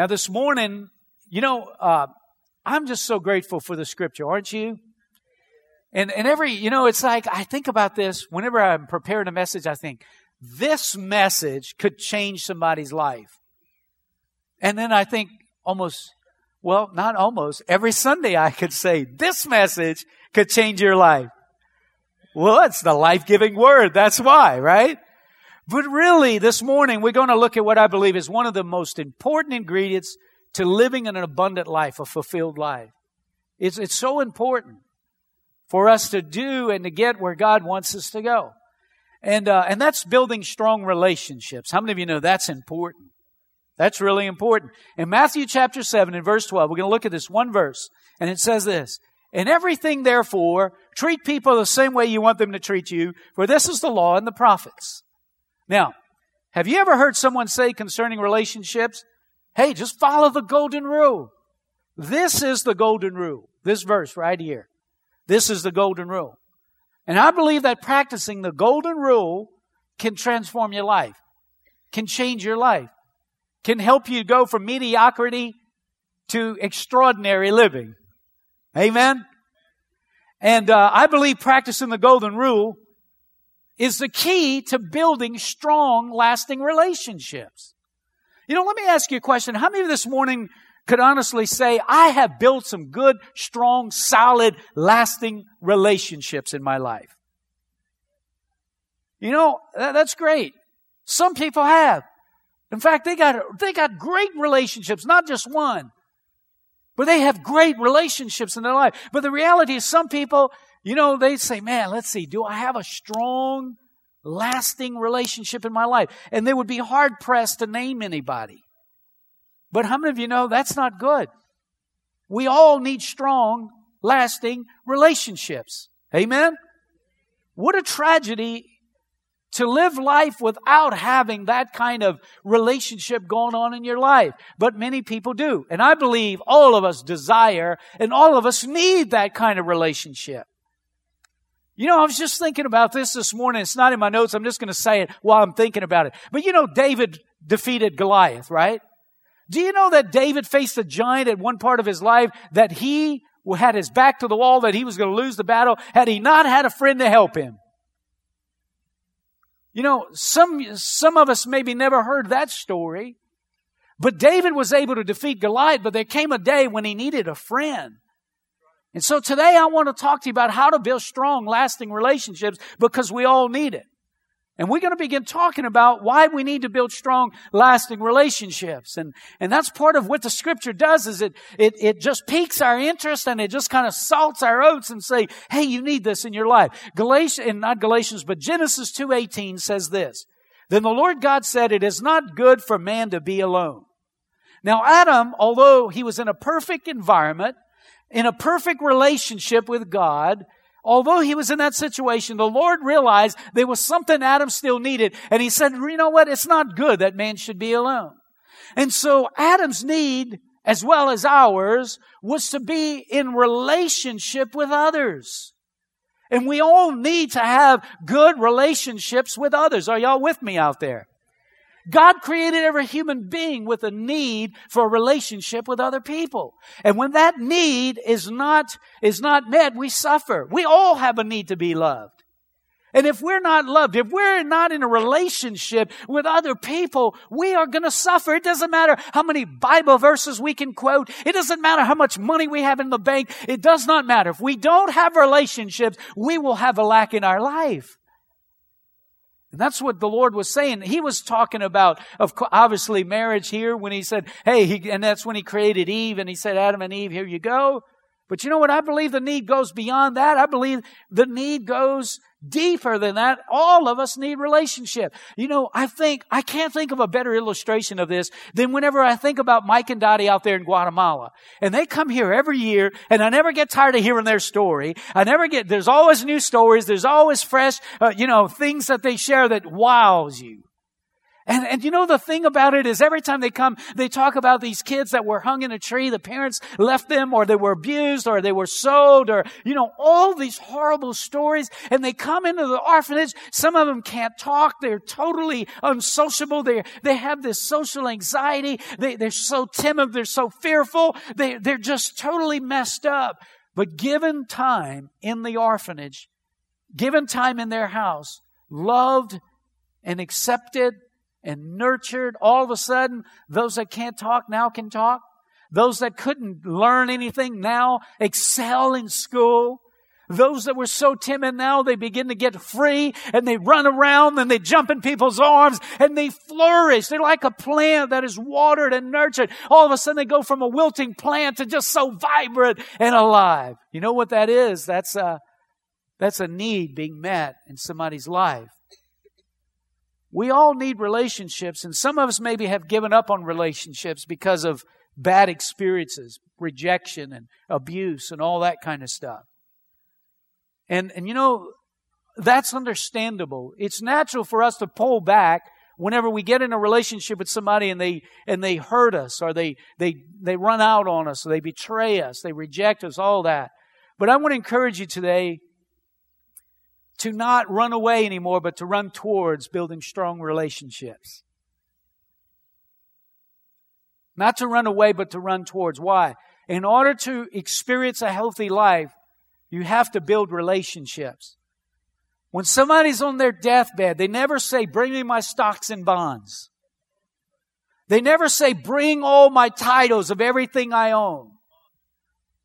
Now, this morning, you know, uh, I'm just so grateful for the scripture, aren't you? And, and every, you know, it's like, I think about this whenever I'm preparing a message, I think, this message could change somebody's life. And then I think almost, well, not almost, every Sunday I could say, this message could change your life. Well, it's the life-giving word. That's why, right? But really, this morning, we're going to look at what I believe is one of the most important ingredients to living an abundant life, a fulfilled life. It's, it's so important for us to do and to get where God wants us to go. And, uh, and that's building strong relationships. How many of you know that's important? That's really important. In Matthew chapter 7 and verse 12, we're going to look at this one verse, and it says this, In everything, therefore, treat people the same way you want them to treat you, for this is the law and the prophets. Now, have you ever heard someone say concerning relationships, hey, just follow the golden rule? This is the golden rule. This verse right here. This is the golden rule. And I believe that practicing the golden rule can transform your life, can change your life, can help you go from mediocrity to extraordinary living. Amen? And uh, I believe practicing the golden rule is the key to building strong, lasting relationships. You know, let me ask you a question. How many of this morning could honestly say, I have built some good, strong, solid, lasting relationships in my life. You know, that's great. Some people have. In fact, they got, they got great relationships, not just one, but they have great relationships in their life. But the reality is some people, you know, they say, man, let's see, do I have a strong, lasting relationship in my life? And they would be hard pressed to name anybody. But how many of you know that's not good? We all need strong, lasting relationships. Amen? What a tragedy to live life without having that kind of relationship going on in your life. But many people do. And I believe all of us desire and all of us need that kind of relationship. You know, I was just thinking about this this morning. It's not in my notes. I'm just going to say it while I'm thinking about it. But you know, David defeated Goliath, right? Do you know that David faced a giant at one part of his life that he had his back to the wall, that he was going to lose the battle had he not had a friend to help him? You know, some, some of us maybe never heard that story, but David was able to defeat Goliath, but there came a day when he needed a friend. And so today I want to talk to you about how to build strong, lasting relationships because we all need it. And we're going to begin talking about why we need to build strong, lasting relationships. And, and that's part of what the scripture does is it, it, it just piques our interest and it just kind of salts our oats and say, hey, you need this in your life. Galatians, and not Galatians, but Genesis 2.18 says this. Then the Lord God said, it is not good for man to be alone. Now Adam, although he was in a perfect environment, in a perfect relationship with God, Although he was in that situation, the Lord realized there was something Adam still needed. And he said, you know what? It's not good that man should be alone. And so Adam's need, as well as ours, was to be in relationship with others. And we all need to have good relationships with others. Are y'all with me out there? God created every human being with a need for a relationship with other people. And when that need is not, is not met, we suffer. We all have a need to be loved. And if we're not loved, if we're not in a relationship with other people, we are going to suffer. It doesn't matter how many Bible verses we can quote. It doesn't matter how much money we have in the bank. It does not matter. If we don't have relationships, we will have a lack in our life. And that's what the Lord was saying. He was talking about, of obviously, marriage here when he said, hey, he, and that's when he created Eve and he said, Adam and Eve, here you go. But you know what? I believe the need goes beyond that. I believe the need goes deeper than that. All of us need relationship. You know, I think, I can't think of a better illustration of this than whenever I think about Mike and Dottie out there in Guatemala. And they come here every year and I never get tired of hearing their story. I never get, there's always new stories. There's always fresh, uh, you know, things that they share that wows you. And, and you know, the thing about it is every time they come, they talk about these kids that were hung in a tree, the parents left them, or they were abused, or they were sold, or, you know, all these horrible stories. And they come into the orphanage. Some of them can't talk. They're totally unsociable. They, they have this social anxiety. They, they're so timid. They're so fearful. They, they're just totally messed up. But given time in the orphanage, given time in their house, loved and accepted and nurtured, all of a sudden, those that can't talk now can talk. Those that couldn't learn anything now excel in school. Those that were so timid now, they begin to get free and they run around and they jump in people's arms and they flourish. They're like a plant that is watered and nurtured. All of a sudden they go from a wilting plant to just so vibrant and alive. You know what that is? That's a, that's a need being met in somebody's life. We all need relationships, and some of us maybe have given up on relationships because of bad experiences, rejection and abuse and all that kind of stuff. And, and you know, that's understandable. It's natural for us to pull back whenever we get in a relationship with somebody and they and they hurt us or they they they run out on us or they betray us, they reject us, all that. But I want to encourage you today to not run away anymore, but to run towards building strong relationships. Not to run away, but to run towards. Why? In order to experience a healthy life, you have to build relationships. When somebody's on their deathbed, they never say, bring me my stocks and bonds. They never say, bring all my titles of everything I own.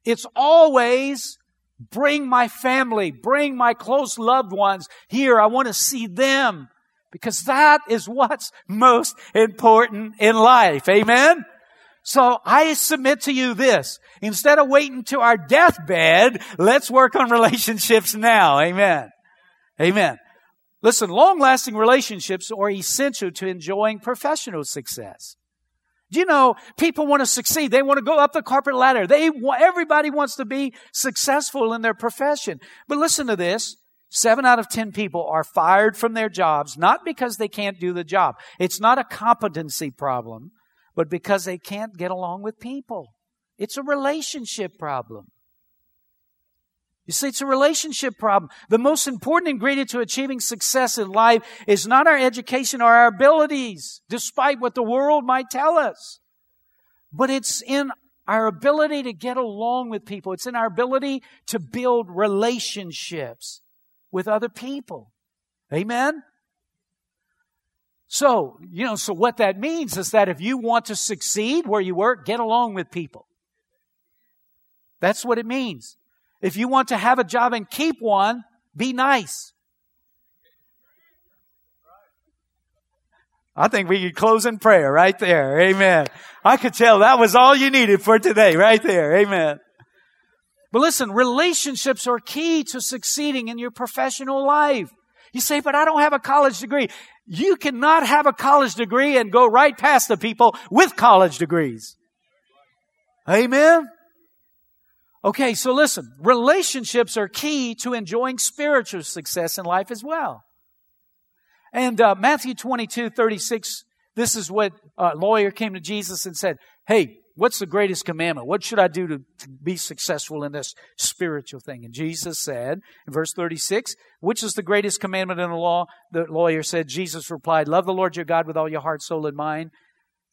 It's always, Bring my family, bring my close loved ones here. I want to see them because that is what's most important in life. Amen? So I submit to you this. Instead of waiting to our deathbed, let's work on relationships now. Amen. Amen. Listen, long lasting relationships are essential to enjoying professional success. Do you know people want to succeed? They want to go up the corporate ladder. They everybody wants to be successful in their profession. But listen to this. Seven out of ten people are fired from their jobs, not because they can't do the job. It's not a competency problem, but because they can't get along with people. It's a relationship problem. You see, it's a relationship problem. The most important ingredient to achieving success in life is not our education or our abilities, despite what the world might tell us. But it's in our ability to get along with people. It's in our ability to build relationships with other people. Amen? So, you know, so what that means is that if you want to succeed where you work, get along with people. That's what it means. If you want to have a job and keep one, be nice. I think we could close in prayer right there. Amen. I could tell that was all you needed for today right there. Amen. But listen, relationships are key to succeeding in your professional life. You say, but I don't have a college degree. You cannot have a college degree and go right past the people with college degrees. Amen. Okay, so listen, relationships are key to enjoying spiritual success in life as well. And uh, Matthew 22, 36, this is what a lawyer came to Jesus and said, Hey, what's the greatest commandment? What should I do to, to be successful in this spiritual thing? And Jesus said, in verse 36, which is the greatest commandment in the law? The lawyer said, Jesus replied, Love the Lord your God with all your heart, soul, and mind.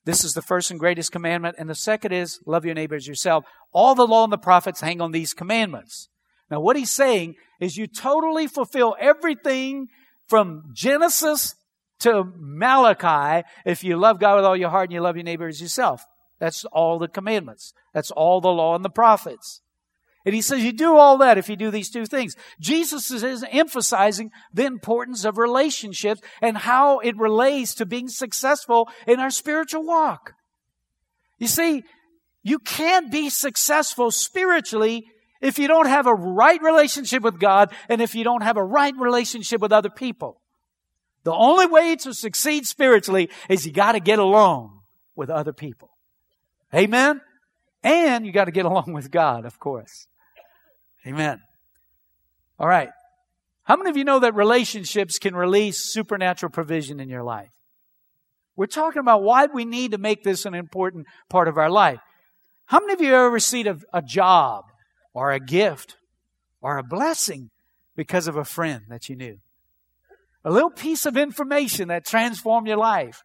This is the first and greatest commandment. And the second is love your neighbor as yourself. All the law and the prophets hang on these commandments. Now, what he's saying is you totally fulfill everything from Genesis to Malachi if you love God with all your heart and you love your neighbor as yourself. That's all the commandments. That's all the law and the prophets. And he says you do all that if you do these two things. Jesus is emphasizing the importance of relationships and how it relates to being successful in our spiritual walk. You see, you can't be successful spiritually if you don't have a right relationship with God and if you don't have a right relationship with other people. The only way to succeed spiritually is you got to get along with other people. Amen? And you got to get along with God, of course. Amen. All right. How many of you know that relationships can release supernatural provision in your life? We're talking about why we need to make this an important part of our life. How many of you ever received a, a job or a gift or a blessing because of a friend that you knew? A little piece of information that transformed your life.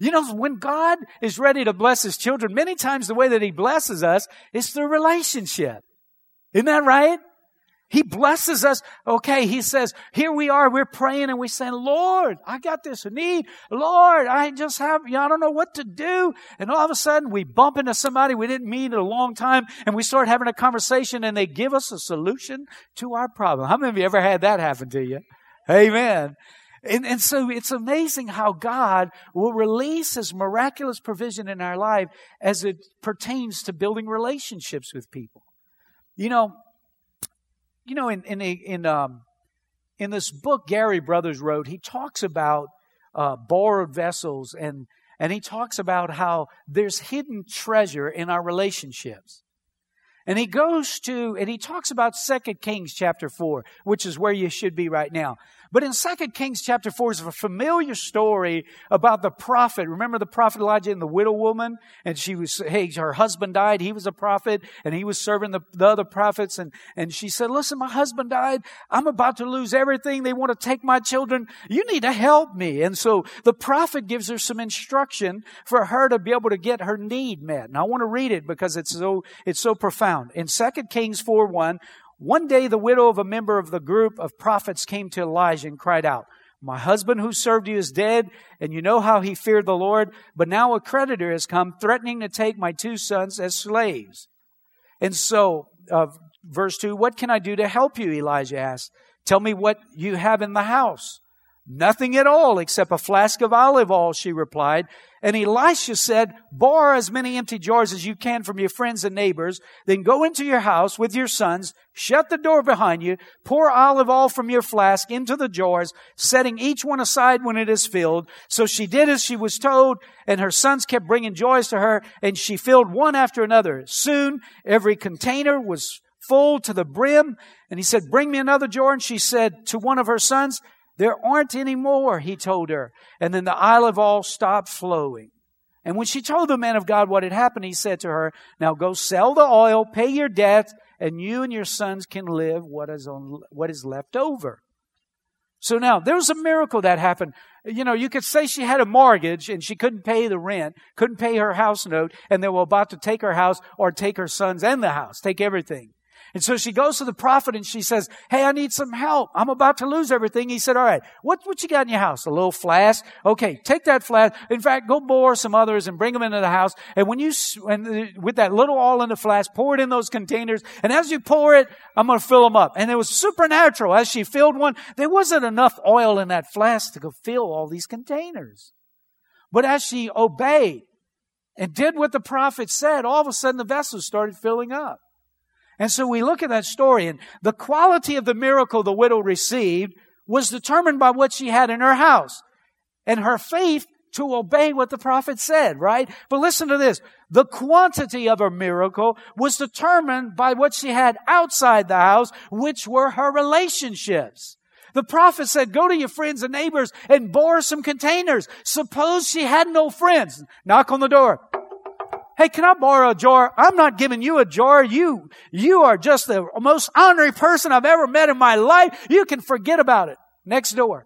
You know, when God is ready to bless His children, many times the way that He blesses us is through relationship. Isn't that right? He blesses us. Okay, he says, here we are, we're praying and we're saying, Lord, I got this need. Lord, I just have, I don't know what to do. And all of a sudden we bump into somebody we didn't meet in a long time and we start having a conversation and they give us a solution to our problem. How many of you ever had that happen to you? Amen. And, and so it's amazing how God will release His miraculous provision in our life as it pertains to building relationships with people. You know, you know, in in a, in um in this book Gary Brothers wrote, he talks about uh, borrowed vessels and and he talks about how there's hidden treasure in our relationships. And he goes to, and he talks about Second Kings chapter 4, which is where you should be right now. But in 2 Kings chapter 4 is a familiar story about the prophet. Remember the prophet Elijah and the widow woman? And she was, hey, her husband died. He was a prophet and he was serving the, the other prophets. And, and she said, listen, my husband died. I'm about to lose everything. They want to take my children. You need to help me. And so the prophet gives her some instruction for her to be able to get her need met. And I want to read it because it's so, it's so profound. In 2 Kings 4 1, one day the widow of a member of the group of prophets came to Elijah and cried out, My husband who served you is dead, and you know how he feared the Lord, but now a creditor has come threatening to take my two sons as slaves. And so, uh, verse 2, What can I do to help you? Elijah asked. Tell me what you have in the house. Nothing at all except a flask of olive oil, she replied. And Elisha said, borrow as many empty jars as you can from your friends and neighbors, then go into your house with your sons, shut the door behind you, pour olive oil from your flask into the jars, setting each one aside when it is filled. So she did as she was told, and her sons kept bringing joys to her, and she filled one after another. Soon every container was full to the brim, and he said, bring me another jar, and she said to one of her sons, there aren't any more, he told her. And then the oil stopped flowing. And when she told the man of God what had happened, he said to her, Now go sell the oil, pay your debt, and you and your sons can live what is, on, what is left over. So now, there was a miracle that happened. You know, you could say she had a mortgage and she couldn't pay the rent, couldn't pay her house note, and they were about to take her house or take her sons and the house, take everything. And so she goes to the prophet and she says, Hey, I need some help. I'm about to lose everything. He said, All right, what, what you got in your house? A little flask? Okay, take that flask. In fact, go borrow some others and bring them into the house. And when you, and uh, with that little oil in the flask, pour it in those containers. And as you pour it, I'm going to fill them up. And it was supernatural. As she filled one, there wasn't enough oil in that flask to fill all these containers. But as she obeyed and did what the prophet said, all of a sudden the vessels started filling up. And so we look at that story and the quality of the miracle the widow received was determined by what she had in her house and her faith to obey what the prophet said, right? But listen to this. The quantity of her miracle was determined by what she had outside the house, which were her relationships. The prophet said, go to your friends and neighbors and borrow some containers. Suppose she had no friends. Knock on the door. Hey, can I borrow a jar? I'm not giving you a jar. You, you are just the most honorary person I've ever met in my life. You can forget about it. Next door.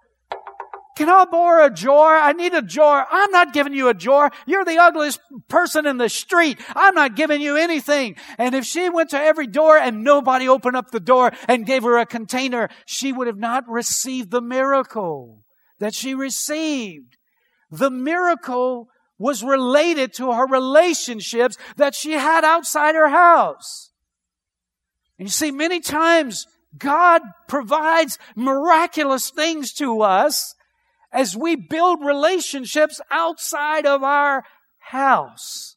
Can I borrow a jar? I need a jar. I'm not giving you a jar. You're the ugliest person in the street. I'm not giving you anything. And if she went to every door and nobody opened up the door and gave her a container, she would have not received the miracle that she received. The miracle was related to her relationships that she had outside her house. And you see, many times God provides miraculous things to us as we build relationships outside of our house.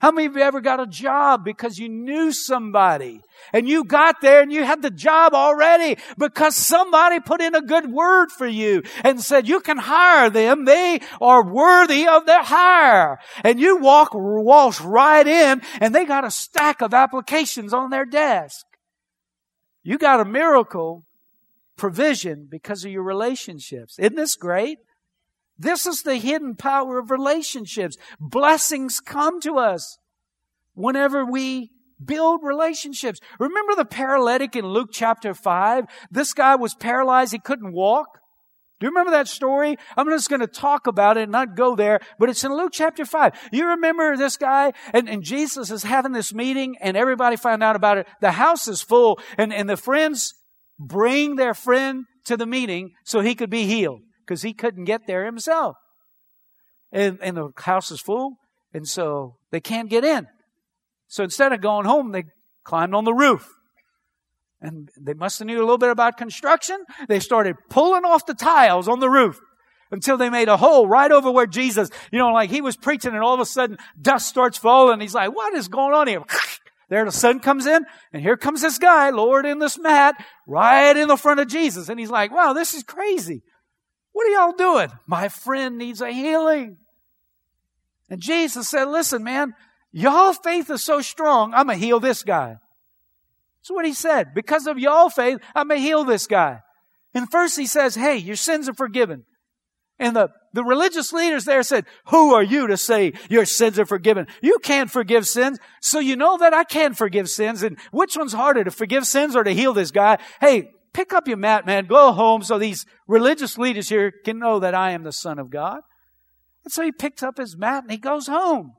How many of you ever got a job because you knew somebody and you got there and you had the job already because somebody put in a good word for you and said you can hire them. They are worthy of their hire. And you walk, walk right in and they got a stack of applications on their desk. You got a miracle provision because of your relationships. Isn't this great? This is the hidden power of relationships. Blessings come to us whenever we build relationships. Remember the paralytic in Luke chapter 5? This guy was paralyzed. He couldn't walk. Do you remember that story? I'm just going to talk about it and not go there, but it's in Luke chapter 5. You remember this guy? And, and Jesus is having this meeting and everybody found out about it. The house is full and, and the friends bring their friend to the meeting so he could be healed because he couldn't get there himself. And, and the house is full and so they can't get in. So instead of going home, they climbed on the roof. And they must have knew a little bit about construction. They started pulling off the tiles on the roof until they made a hole right over where Jesus, you know, like he was preaching and all of a sudden dust starts falling. He's like, what is going on here? There the sun comes in and here comes this guy lowered in this mat right in the front of Jesus. And he's like, wow, this is crazy. What are y'all doing? My friend needs a healing. And Jesus said, listen, man, y'all faith is so strong. I'm going to heal this guy. That's what he said. Because of y'all faith, I may heal this guy. And first he says, hey, your sins are forgiven. And the, the religious leaders there said, who are you to say your sins are forgiven? You can't forgive sins. So you know that I can forgive sins. And which one's harder to forgive sins or to heal this guy? Hey, pick up your mat, man. Go home so these religious leaders here can know that I am the son of God. And so he picks up his mat and he goes home.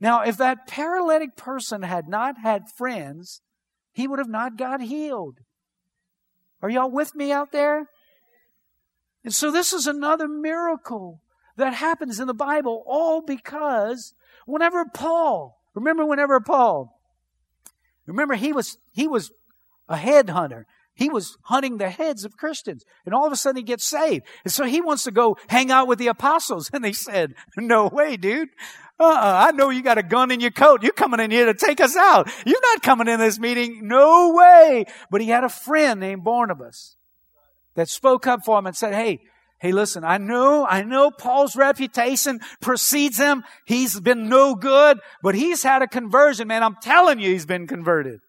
Now, if that paralytic person had not had friends, he would have not got healed. Are y'all with me out there? And so this is another miracle that happens in the Bible, all because whenever Paul, remember whenever Paul, remember he was, he was a headhunter. He was hunting the heads of Christians. And all of a sudden he gets saved. And so he wants to go hang out with the apostles. And they said, no way, dude. Uh-uh, I know you got a gun in your coat. You're coming in here to take us out. You're not coming in this meeting. No way. But he had a friend named Barnabas that spoke up for him and said, Hey, hey, listen, I know, I know Paul's reputation precedes him. He's been no good, but he's had a conversion, man. I'm telling you, he's been converted.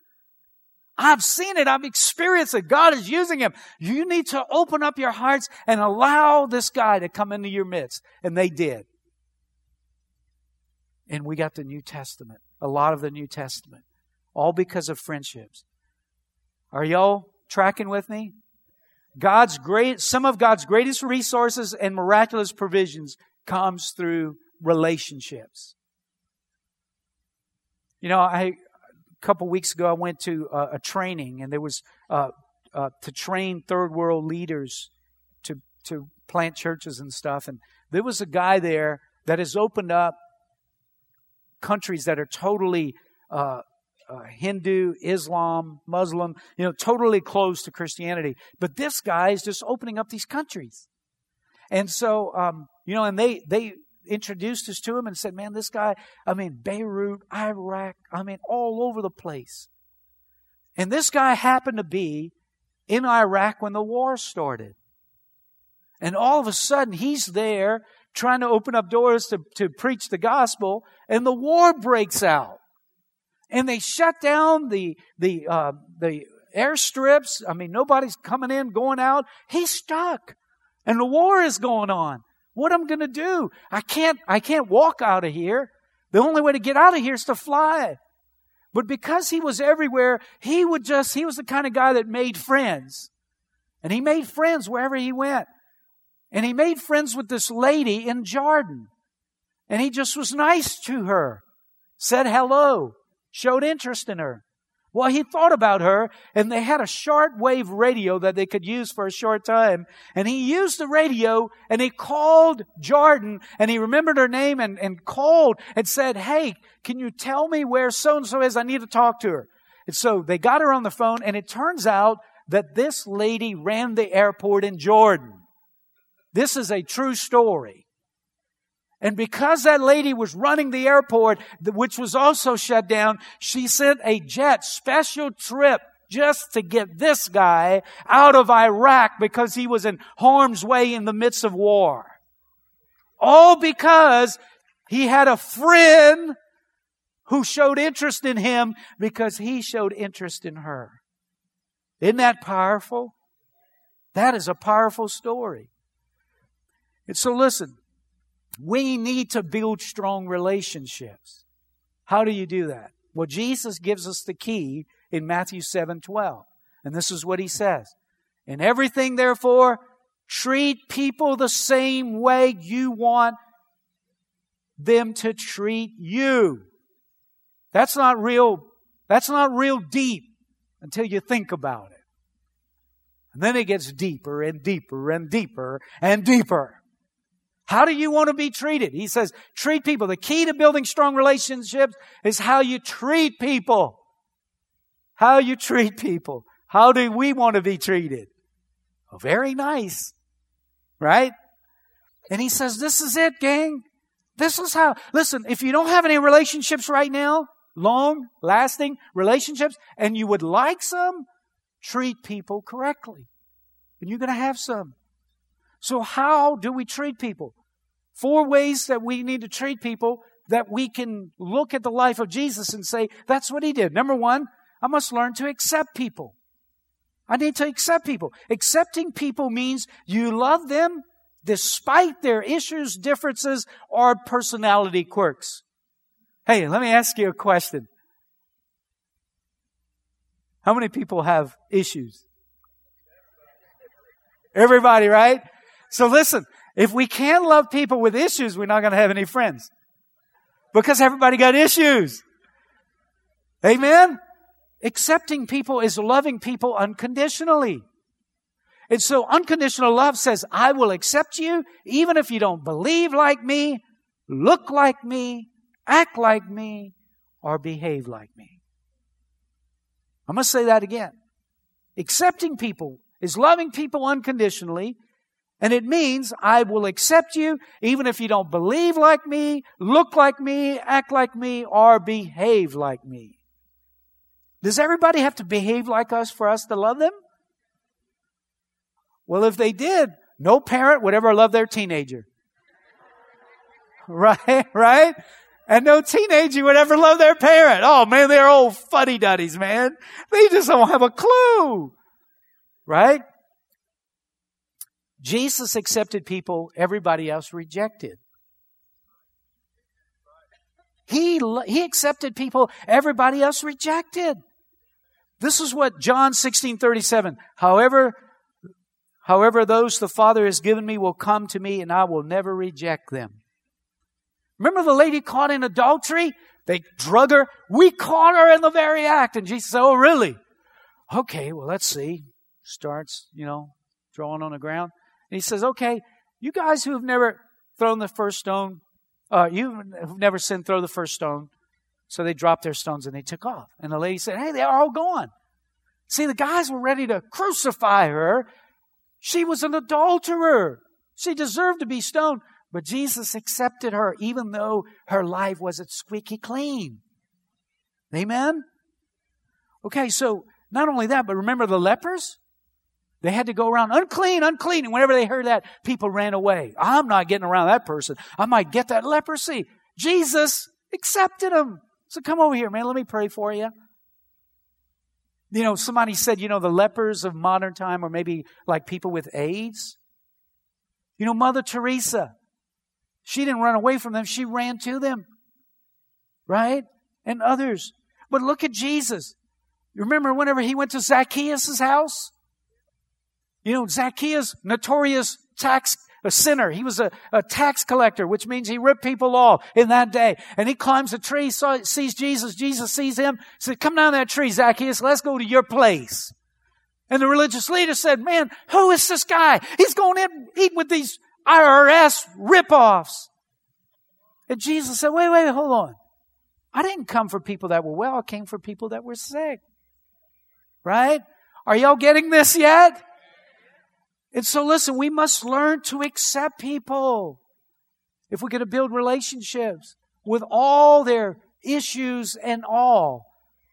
I've seen it. I've experienced it. God is using him. You need to open up your hearts and allow this guy to come into your midst. And they did. And we got the New Testament, a lot of the New Testament, all because of friendships. Are y'all tracking with me? God's great, some of God's greatest resources and miraculous provisions comes through relationships. You know, I, couple weeks ago, I went to a, a training and there was, uh, uh, to train third world leaders to, to plant churches and stuff. And there was a guy there that has opened up countries that are totally uh, uh, Hindu, Islam, Muslim, you know, totally closed to Christianity. But this guy is just opening up these countries. And so, um, you know, and they, they introduced us to him and said, man, this guy, I mean, Beirut, Iraq, I mean, all over the place. And this guy happened to be in Iraq when the war started. And all of a sudden, he's there trying to open up doors to, to preach the gospel, and the war breaks out. And they shut down the, the, uh, the airstrips. I mean, nobody's coming in, going out. He's stuck. And the war is going on. What I'm going to do? I can't, I can't walk out of here. The only way to get out of here is to fly. But because he was everywhere, he would just, he was the kind of guy that made friends. And he made friends wherever he went. And he made friends with this lady in Jordan. And he just was nice to her, said hello, showed interest in her. Well, he thought about her, and they had a shortwave radio that they could use for a short time. And he used the radio, and he called Jordan, and he remembered her name and, and called and said, Hey, can you tell me where so and so is? I need to talk to her. And so they got her on the phone, and it turns out that this lady ran the airport in Jordan. This is a true story. And because that lady was running the airport, which was also shut down, she sent a jet special trip just to get this guy out of Iraq because he was in harm's way in the midst of war. All because he had a friend who showed interest in him because he showed interest in her. Isn't that powerful? That is a powerful story. And so listen, we need to build strong relationships. How do you do that? Well, Jesus gives us the key in Matthew 7 12. And this is what he says. In everything, therefore, treat people the same way you want them to treat you. That's not real, that's not real deep until you think about it. And then it gets deeper and deeper and deeper and deeper. How do you want to be treated? He says, treat people. The key to building strong relationships is how you treat people. How you treat people. How do we want to be treated? Oh, very nice. Right? And he says, this is it, gang. This is how, listen, if you don't have any relationships right now, long, lasting relationships, and you would like some, treat people correctly. And you're going to have some. So how do we treat people? Four ways that we need to treat people that we can look at the life of Jesus and say, that's what he did. Number one, I must learn to accept people. I need to accept people. Accepting people means you love them despite their issues, differences, or personality quirks. Hey, let me ask you a question. How many people have issues? Everybody, right? So listen, if we can't love people with issues, we're not going to have any friends. Because everybody got issues. Amen? Accepting people is loving people unconditionally. And so unconditional love says, I will accept you even if you don't believe like me, look like me, act like me, or behave like me. I must say that again. Accepting people is loving people unconditionally and it means I will accept you even if you don't believe like me, look like me, act like me, or behave like me. Does everybody have to behave like us for us to love them? Well, if they did, no parent would ever love their teenager. Right? Right? And no teenager would ever love their parent. Oh man, they're old fuddy duddies, man. They just don't have a clue. Right? Jesus accepted people everybody else rejected. He, he accepted people everybody else rejected. This is what John 16, 37. However, however those the Father has given me will come to me and I will never reject them. Remember the lady caught in adultery? They drug her. We caught her in the very act. And Jesus said, Oh, really? Okay, well, let's see. Starts, you know, drawing on the ground. And he says, okay, you guys who have never thrown the first stone, uh, you have never sinned, throw the first stone. So they dropped their stones and they took off. And the lady said, hey, they're all gone. See, the guys were ready to crucify her. She was an adulterer. She deserved to be stoned. But Jesus accepted her even though her life wasn't squeaky clean. Amen? Okay, so not only that, but remember the lepers? They had to go around unclean, unclean. And whenever they heard that, people ran away. I'm not getting around that person. I might get that leprosy. Jesus accepted them. So come over here, man. Let me pray for you. You know, somebody said, you know, the lepers of modern time are maybe like people with AIDS. You know, Mother Teresa, she didn't run away from them. She ran to them. Right? And others. But look at Jesus. Remember whenever he went to Zacchaeus' house? You know, Zacchaeus, notorious tax a sinner. He was a, a tax collector, which means he ripped people off in that day. And he climbs a tree, saw, sees Jesus. Jesus sees him, said, come down that tree, Zacchaeus. Let's go to your place. And the religious leader said, man, who is this guy? He's going in, eat with these IRS ripoffs. And Jesus said, wait, wait, hold on. I didn't come for people that were well. I came for people that were sick. Right? Are y'all getting this yet? And so listen, we must learn to accept people if we're going to build relationships with all their issues and all,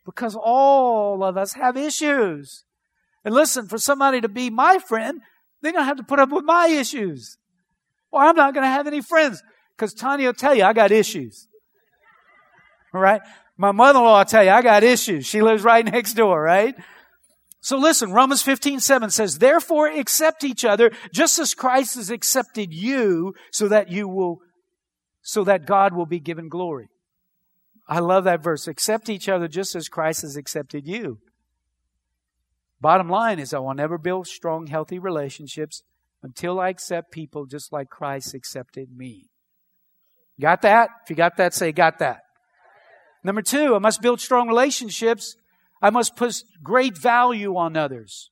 because all of us have issues. And listen, for somebody to be my friend, they're going to have to put up with my issues. Or I'm not going to have any friends. Because Tanya will tell you, I got issues. All right? My mother-in-law will tell you, I got issues. She lives right next door, right? So listen, Romans 15, 7 says, therefore accept each other just as Christ has accepted you so that you will, so that God will be given glory. I love that verse. Accept each other just as Christ has accepted you. Bottom line is I will never build strong, healthy relationships until I accept people just like Christ accepted me. Got that? If you got that, say got that. Number two, I must build strong relationships. I must put great value on others.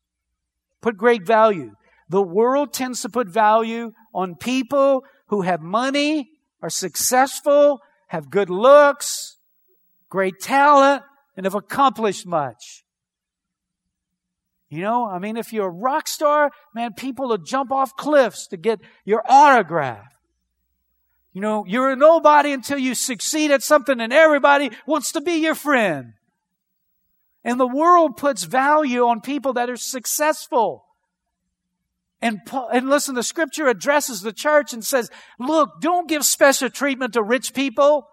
Put great value. The world tends to put value on people who have money, are successful, have good looks, great talent, and have accomplished much. You know, I mean, if you're a rock star, man, people will jump off cliffs to get your autograph. You know, you're a nobody until you succeed at something and everybody wants to be your friend. And the world puts value on people that are successful. And, and listen, the scripture addresses the church and says, look, don't give special treatment to rich people.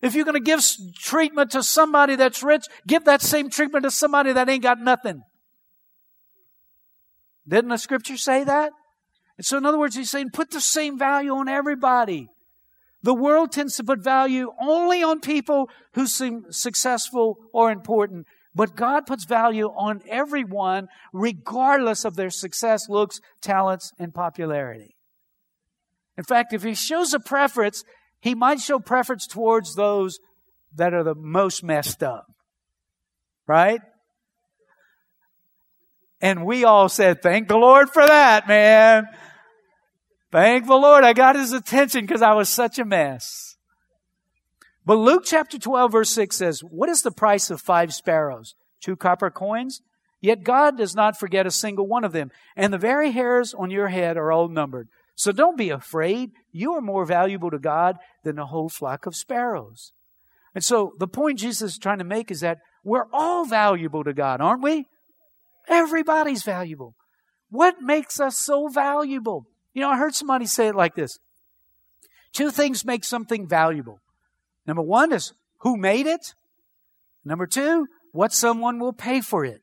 If you're going to give treatment to somebody that's rich, give that same treatment to somebody that ain't got nothing. Didn't the scripture say that? And so, in other words, he's saying put the same value on everybody. The world tends to put value only on people who seem successful or important, but God puts value on everyone regardless of their success, looks, talents, and popularity. In fact, if he shows a preference, he might show preference towards those that are the most messed up. Right? And we all said, thank the Lord for that, man. Thank the Lord, I got his attention because I was such a mess. But Luke chapter 12 verse 6 says, What is the price of five sparrows? Two copper coins? Yet God does not forget a single one of them, and the very hairs on your head are all numbered. So don't be afraid. You are more valuable to God than a whole flock of sparrows. And so the point Jesus is trying to make is that we're all valuable to God, aren't we? Everybody's valuable. What makes us so valuable? You know, I heard somebody say it like this Two things make something valuable. Number one is who made it. Number two, what someone will pay for it.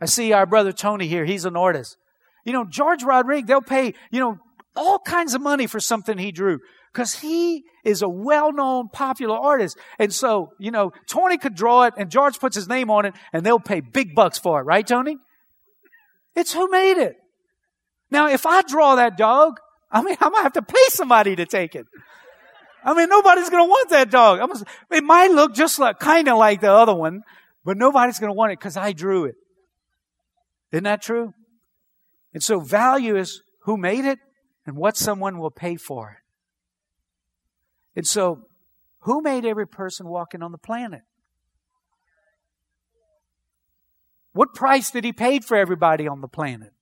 I see our brother Tony here. He's an artist. You know, George Rodrigue, they'll pay, you know, all kinds of money for something he drew because he is a well-known popular artist. And so, you know, Tony could draw it and George puts his name on it and they'll pay big bucks for it. Right, Tony? It's who made it. Now, if I draw that dog, I mean, I'm gonna have to pay somebody to take it. I mean, nobody's gonna want that dog. Gonna, it might look just like, kind of like the other one, but nobody's gonna want it because I drew it. Isn't that true? And so value is who made it and what someone will pay for it. And so, who made every person walking on the planet? What price did he pay for everybody on the planet?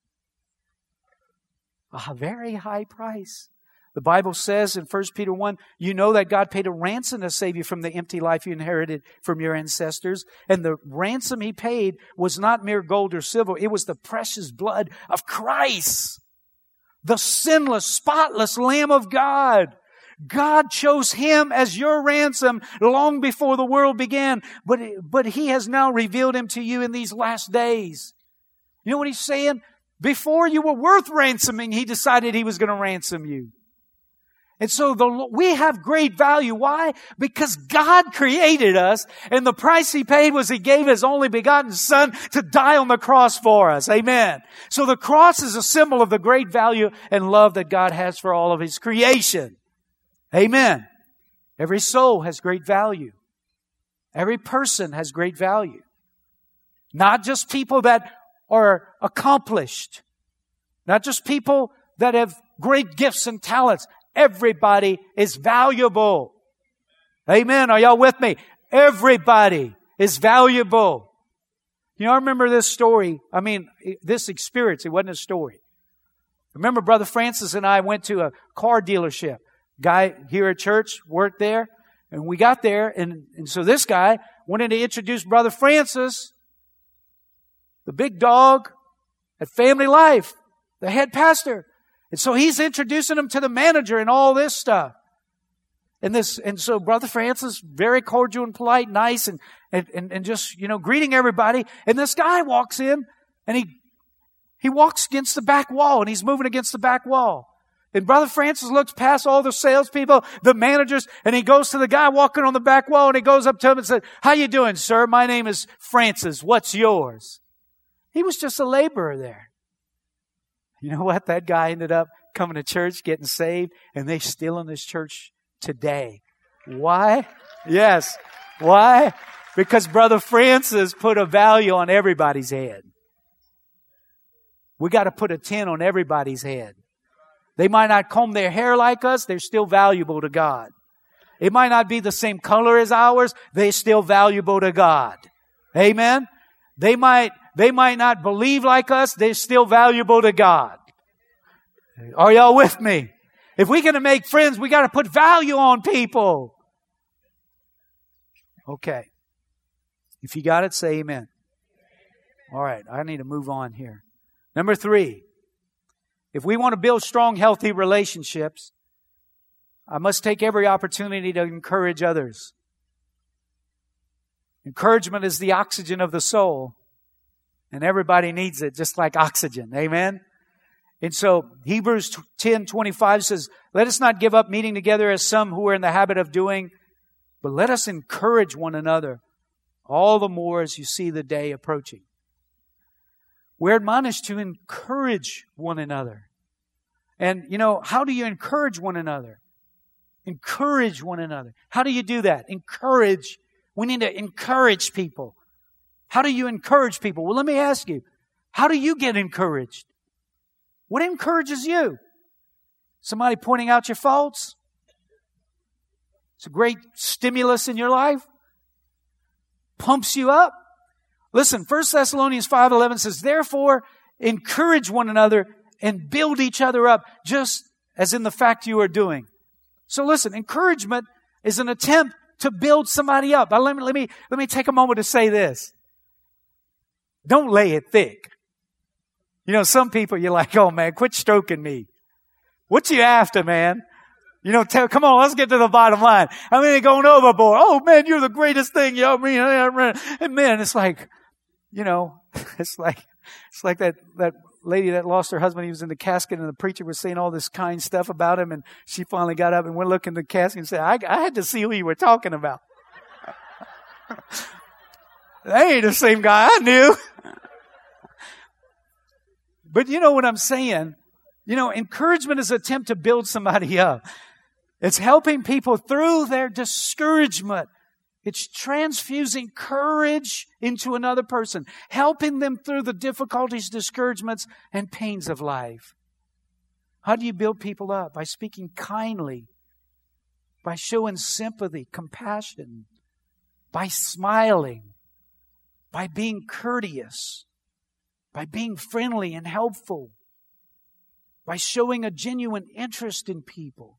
A very high price. The Bible says in 1 Peter 1, you know that God paid a ransom to save you from the empty life you inherited from your ancestors. And the ransom he paid was not mere gold or silver. It was the precious blood of Christ. The sinless, spotless Lamb of God. God chose him as your ransom long before the world began, but, but he has now revealed him to you in these last days. You know what he's saying? Before you were worth ransoming, he decided he was going to ransom you. And so the, we have great value. Why? Because God created us and the price he paid was he gave his only begotten son to die on the cross for us. Amen. So the cross is a symbol of the great value and love that God has for all of his creation. Amen. Every soul has great value. Every person has great value. Not just people that are accomplished. Not just people that have great gifts and talents. Everybody is valuable. Amen. Are y'all with me? Everybody is valuable. You know, I remember this story. I mean, this experience. It wasn't a story. Remember, Brother Francis and I went to a car dealership. Guy here at church worked there. And we got there, and, and so this guy wanted to introduce Brother Francis the big dog at Family Life, the head pastor. And so he's introducing him to the manager and all this stuff. And this, and so Brother Francis, very cordial and polite, nice, and, and, and, and just, you know, greeting everybody. And this guy walks in and he, he walks against the back wall and he's moving against the back wall. And Brother Francis looks past all the salespeople, the managers, and he goes to the guy walking on the back wall and he goes up to him and says, how you doing, sir? My name is Francis. What's yours? He was just a laborer there. You know what? That guy ended up coming to church, getting saved, and they still in this church today. Why? Yes. Why? Because Brother Francis put a value on everybody's head. We got to put a 10 on everybody's head. They might not comb their hair like us, they're still valuable to God. It might not be the same color as ours, they're still valuable to God. Amen? They might, they might not believe like us, they're still valuable to God. Are y'all with me? If we're going to make friends, we got to put value on people. Okay. If you got it, say amen. All right. I need to move on here. Number three. If we want to build strong, healthy relationships, I must take every opportunity to encourage others. Encouragement is the oxygen of the soul, and everybody needs it just like oxygen. Amen? And so Hebrews 10 25 says, Let us not give up meeting together as some who are in the habit of doing, but let us encourage one another all the more as you see the day approaching. We're admonished to encourage one another. And, you know, how do you encourage one another? Encourage one another. How do you do that? Encourage. We need to encourage people. How do you encourage people? Well, let me ask you, how do you get encouraged? What encourages you? Somebody pointing out your faults? It's a great stimulus in your life. Pumps you up. Listen, 1 Thessalonians 5.11 says, Therefore, encourage one another and build each other up, just as in the fact you are doing. So listen, encouragement is an attempt to build somebody up. Let me, let me, let me take a moment to say this. Don't lay it thick. You know, some people you're like, oh man, quit stroking me. What you after, man? You know, tell, come on, let's get to the bottom line. I mean, going overboard. Oh man, you're the greatest thing. You know, I mean, and man, it's like, you know, it's like, it's like that, that lady that lost her husband. He was in the casket and the preacher was saying all this kind stuff about him. And she finally got up and went look in the casket and said, I, I had to see who you were talking about. that ain't the same guy I knew. But you know what I'm saying? You know, encouragement is an attempt to build somebody up. It's helping people through their discouragement. It's transfusing courage into another person, helping them through the difficulties, discouragements, and pains of life. How do you build people up? By speaking kindly, by showing sympathy, compassion, by smiling, by being courteous, by being friendly and helpful, by showing a genuine interest in people,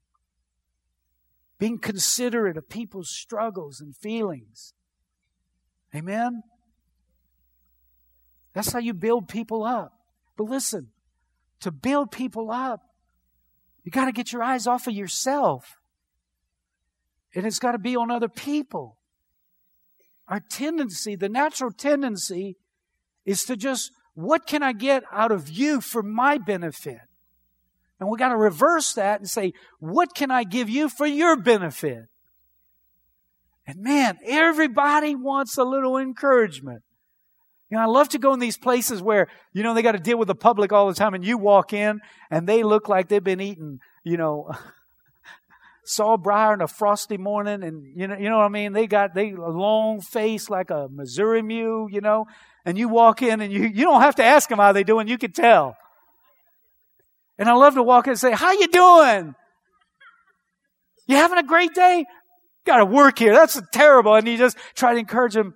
being considerate of people's struggles and feelings. Amen? That's how you build people up. But listen, to build people up, you got to get your eyes off of yourself. And it's got to be on other people. Our tendency, the natural tendency, is to just what can I get out of you for my benefit? And we got to reverse that and say, what can I give you for your benefit? And man, everybody wants a little encouragement. You know, I love to go in these places where, you know, they got to deal with the public all the time and you walk in and they look like they've been eating, you know, sawbriar on a frosty morning and, you know, you know what I mean? They got, they, a long face like a Missouri mule, you know, and you walk in and you, you don't have to ask them how they doing. You can tell. And I love to walk in and say, how you doing? You having a great day? Got to work here. That's terrible. And you just try to encourage them.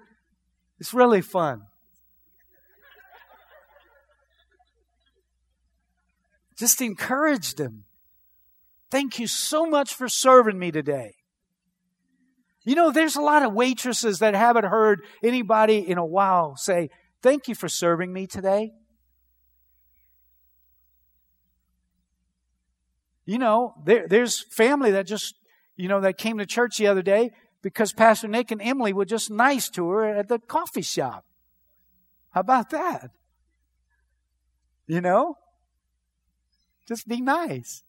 It's really fun. Just encourage them. Thank you so much for serving me today. You know, there's a lot of waitresses that haven't heard anybody in a while say, Thank you for serving me today. You know, there, there's family that just you know, that came to church the other day because Pastor Nick and Emily were just nice to her at the coffee shop. How about that? You know? Just be nice.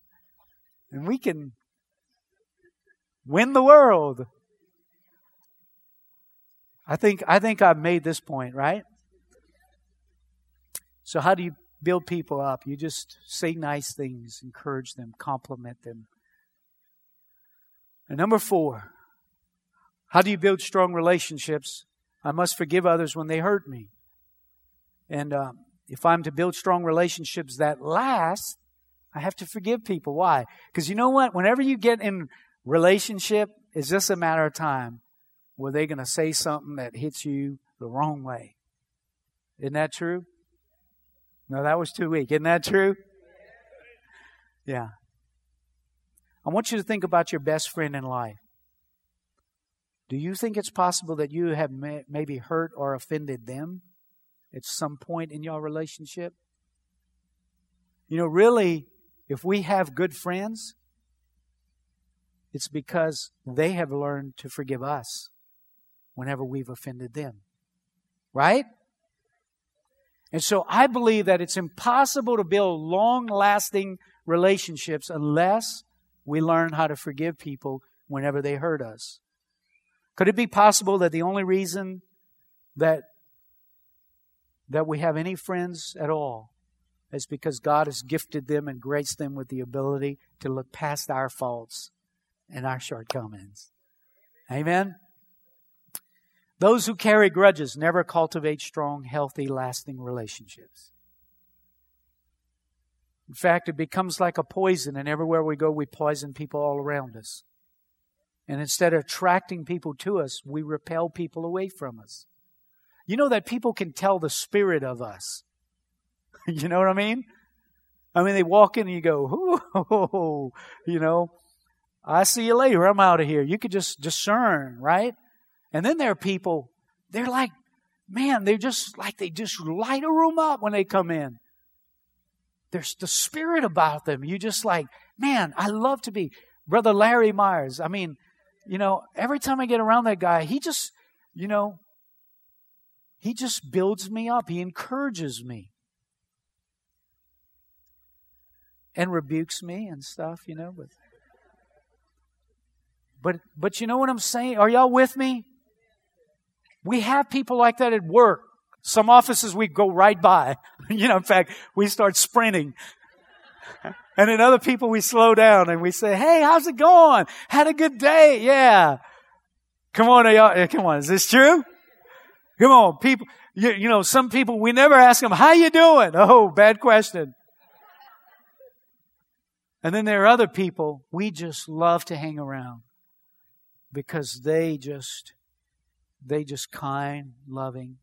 And we can win the world. I think I think I've made this point, right? So how do you build people up? You just say nice things, encourage them, compliment them. And number 4, how do you build strong relationships? I must forgive others when they hurt me. And um, if I'm to build strong relationships that last, I have to forgive people. Why? Because you know what? Whenever you get in relationship, it's just a matter of time where they're going to say something that hits you the wrong way. Isn't that true? No, that was too weak. Isn't that true? Yeah. I want you to think about your best friend in life. Do you think it's possible that you have may, maybe hurt or offended them at some point in your relationship? You know, really, if we have good friends, it's because they have learned to forgive us whenever we've offended them. Right? And so I believe that it's impossible to build long lasting relationships unless we learn how to forgive people whenever they hurt us. Could it be possible that the only reason that that we have any friends at all is because God has gifted them and graced them with the ability to look past our faults and our shortcomings. Amen. Those who carry grudges never cultivate strong, healthy, lasting relationships. In fact, it becomes like a poison, and everywhere we go, we poison people all around us. And instead of attracting people to us, we repel people away from us. You know that people can tell the spirit of us. you know what I mean? I mean, they walk in and you go, oh, you know, I see you later. I'm out of here. You could just discern, right? And then there are people, they're like, man, they're just like they just light a room up when they come in. There's the spirit about them. You just like, man, I love to be. Brother Larry Myers, I mean, you know, every time I get around that guy, he just, you know, he just builds me up. He encourages me. And rebukes me and stuff, you know, but but but you know what I'm saying? Are y'all with me? We have people like that at work. Some offices we go right by. you know, in fact, we start sprinting. And in other people we slow down and we say, Hey, how's it going? Had a good day? Yeah. Come on, y'all. Come on. Is this true? Come on, people. You, you know, some people, we never ask them, how you doing? Oh, bad question. And then there are other people we just love to hang around because they just they just kind, loving.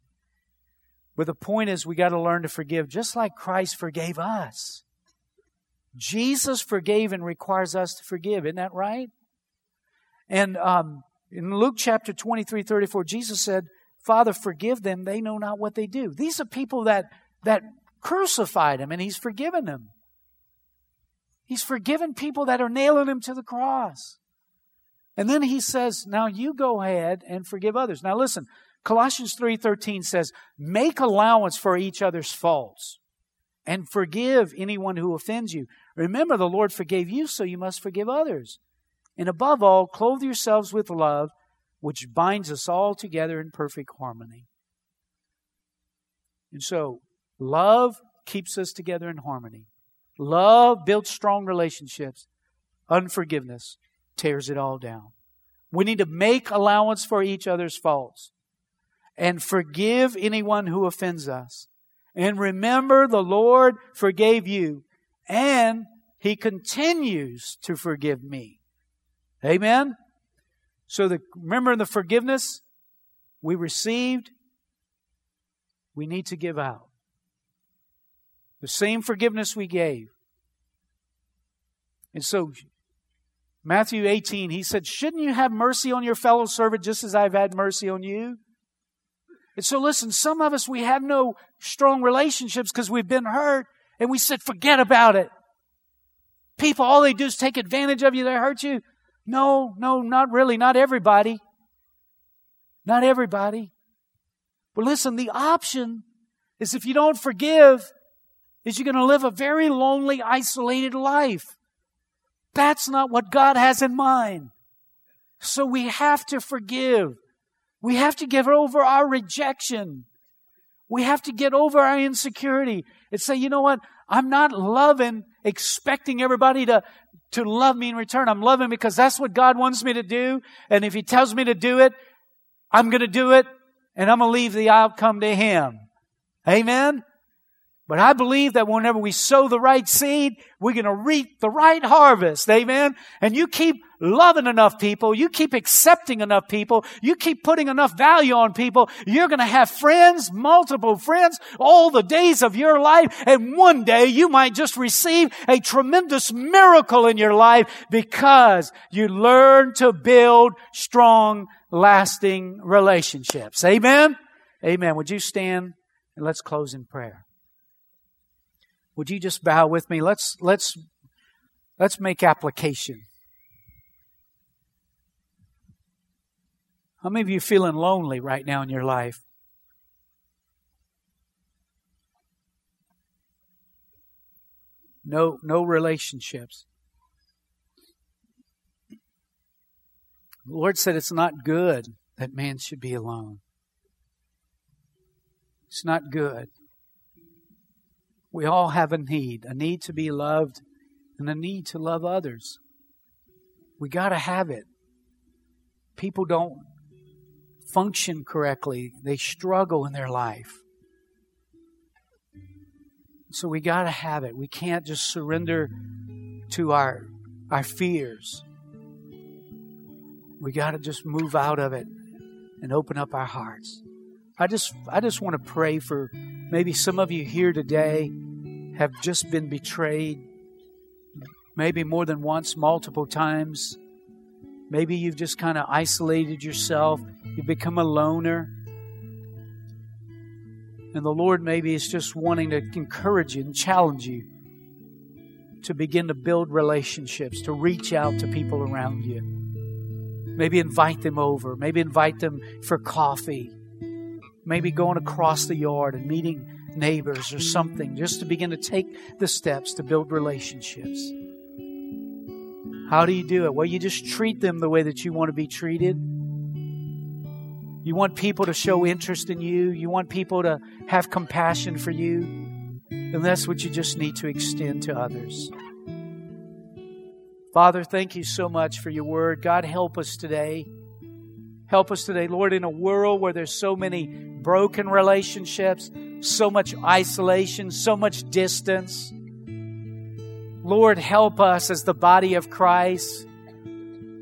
But the point is, we got to learn to forgive just like Christ forgave us. Jesus forgave and requires us to forgive. Isn't that right? And um, in Luke chapter 23, 34, Jesus said, Father, forgive them. They know not what they do. These are people that, that crucified him, and he's forgiven them. He's forgiven people that are nailing him to the cross. And then he says, now you go ahead and forgive others. Now listen, Colossians 3:13 says, "Make allowance for each other's faults and forgive anyone who offends you. Remember the Lord forgave you, so you must forgive others. And above all, clothe yourselves with love, which binds us all together in perfect harmony." And so, love keeps us together in harmony. Love builds strong relationships. Unforgiveness tears it all down. We need to make allowance for each other's faults and forgive anyone who offends us. And remember, the Lord forgave you and He continues to forgive me. Amen? So the, remember the forgiveness we received, we need to give out. The same forgiveness we gave. And so Matthew 18, he said, Shouldn't you have mercy on your fellow servant just as I've had mercy on you? And so listen, some of us, we have no strong relationships because we've been hurt and we said, forget about it. People, all they do is take advantage of you. They hurt you. No, no, not really. Not everybody. Not everybody. But listen, the option is if you don't forgive, is you're going to live a very lonely, isolated life. That's not what God has in mind. So we have to forgive. We have to get over our rejection. We have to get over our insecurity and say, you know what? I'm not loving, expecting everybody to, to love me in return. I'm loving because that's what God wants me to do. And if He tells me to do it, I'm going to do it and I'm going to leave the outcome to Him. Amen? But I believe that whenever we sow the right seed, we're going to reap the right harvest. Amen? And you keep loving enough people, you keep accepting enough people, you keep putting enough value on people, you're going to have friends, multiple friends, all the days of your life. And one day you might just receive a tremendous miracle in your life because you learn to build strong, lasting relationships. Amen? Amen. Would you stand and let's close in prayer? Would you just bow with me? Let's, let's, let's make application. How many of you feeling lonely right now in your life? No, no relationships. The Lord said it's not good that man should be alone. It's not good. We all have a need, a need to be loved and a need to love others. We got to have it. People don't function correctly, they struggle in their life. So we got to have it. We can't just surrender to our our fears. We got to just move out of it and open up our hearts. I just I just want to pray for maybe some of you here today have just been betrayed maybe more than once, multiple times. Maybe you've just kind of isolated yourself. You've become a loner. And the Lord maybe is just wanting to encourage you and challenge you to begin to build relationships, to reach out to people around you. Maybe invite them over. Maybe invite them for coffee. Maybe going across the yard and meeting neighbors or something just to begin to take the steps to build relationships. How do you do it? Well, you just treat them the way that you want to be treated. You want people to show interest in you. You want people to have compassion for you. And that's what you just need to extend to others. Father, thank you so much for your word. God, help us today. Help us today, Lord, in a world where there's so many broken relationships, so much isolation, so much distance. Lord, help us as the body of Christ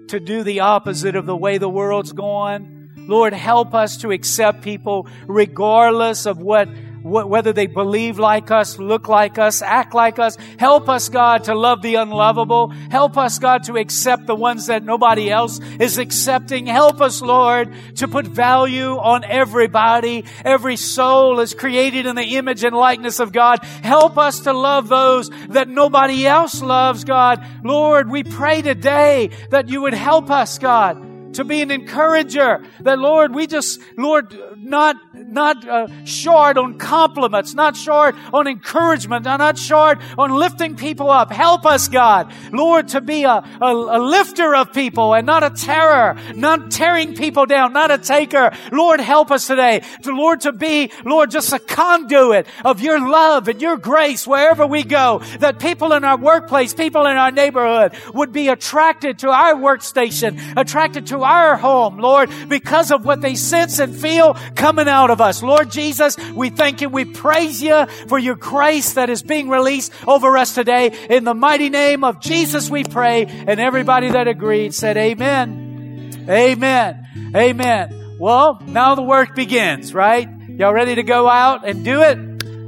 to do the opposite of the way the world's going. Lord, help us to accept people regardless of what whether they believe like us, look like us, act like us. Help us, God, to love the unlovable. Help us, God, to accept the ones that nobody else is accepting. Help us, Lord, to put value on everybody. Every soul is created in the image and likeness of God. Help us to love those that nobody else loves, God. Lord, we pray today that you would help us, God to be an encourager. That Lord, we just, Lord, not not uh, short on compliments, not short on encouragement, not short on lifting people up. Help us, God, Lord, to be a, a, a lifter of people and not a terror, not tearing people down, not a taker. Lord, help us today, to Lord, to be, Lord, just a conduit of your love and your grace wherever we go. That people in our workplace, people in our neighborhood would be attracted to our workstation, attracted to our home, Lord, because of what they sense and feel coming out of us. Lord Jesus, we thank you. We praise you for your grace that is being released over us today. In the mighty name of Jesus, we pray. And everybody that agreed said, Amen. Amen. Amen. Well, now the work begins, right? Y'all ready to go out and do it?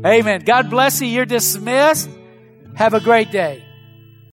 Amen. God bless you. You're dismissed. Have a great day.